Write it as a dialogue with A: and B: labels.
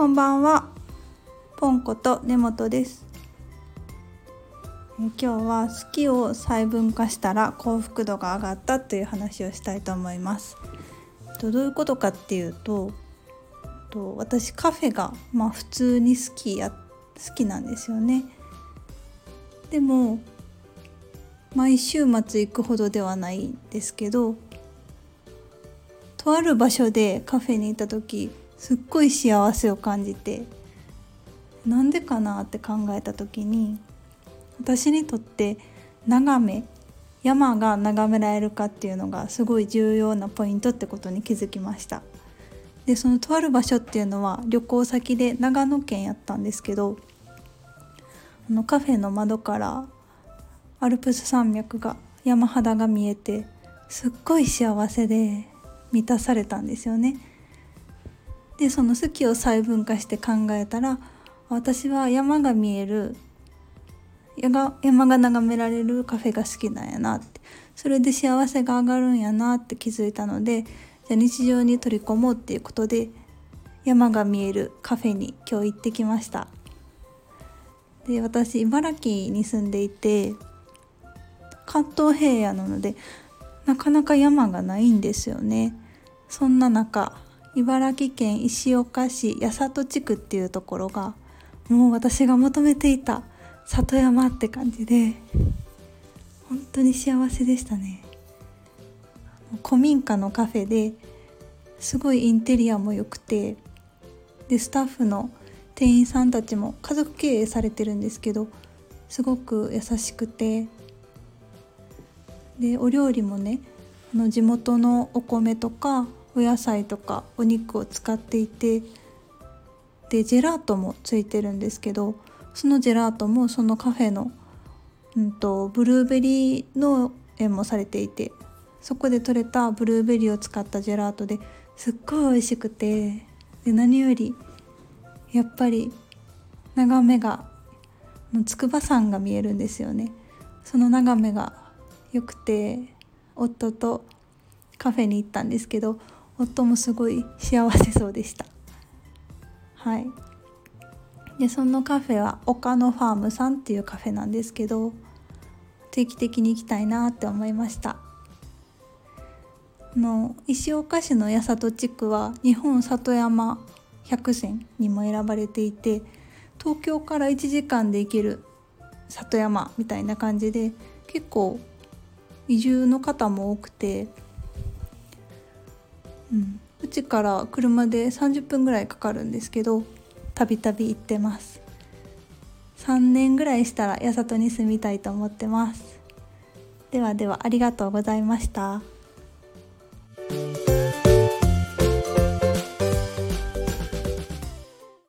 A: こんばんは。ポンコと根本です。今日は好きを細分化したら幸福度が上がったという話をしたいと思います。どういうことかっていうとと私カフェがまあ普通に好きや好きなんですよね。でも毎週末行くほどではないんですけどとある場所でカフェに行った時すっごい幸せを感じてなんでかなって考えた時に私にとって眺め山が眺められるかっていうのがすごい重要なポイントってことに気づきましたでそのとある場所っていうのは旅行先で長野県やったんですけどあのカフェの窓からアルプス山脈が山肌が見えてすっごい幸せで満たされたんですよね。でその好きを細分化して考えたら私は山が見える山が眺められるカフェが好きなんやなって。それで幸せが上がるんやなって気づいたのでじゃ日常に取り込もうっていうことで山が見えるカフェに今日行ってきました。で私茨城に住んでいて関東平野なのでなかなか山がないんですよね。そんな中茨城県石岡市八里地区っていうところがもう私が求めていた里山って感じで本当に幸せでしたね。古民家のカフェですごいインテリアも良くてでスタッフの店員さんたちも家族経営されてるんですけどすごく優しくてでお料理もねあの地元のお米とかお野菜とかお肉を使っていてでジェラートもついてるんですけどそのジェラートもそのカフェの、うんと、ブルーベリー農園もされていてそこで採れたブルーベリーを使ったジェラートですっごい美味しくてで何よりやっぱり眺めが筑波山が見えるんですよね。その眺めが良くて夫とカフェに行ったんですけど夫もすごい幸せそうでした。はい。でそのカフェは岡野ファームさんっていうカフェなんですけど定期的に行きたいなって思いました。の石岡市の八里地区は日本里山百選にも選ばれていて東京から1時間で行ける里山みたいな感じで結構移住の方も多くてうん、うちから車で30分ぐらいかかるんですけどたびたび行ってます。3年ぐらいしたら八里に住みたいと思ってます。ではではありがとうございました。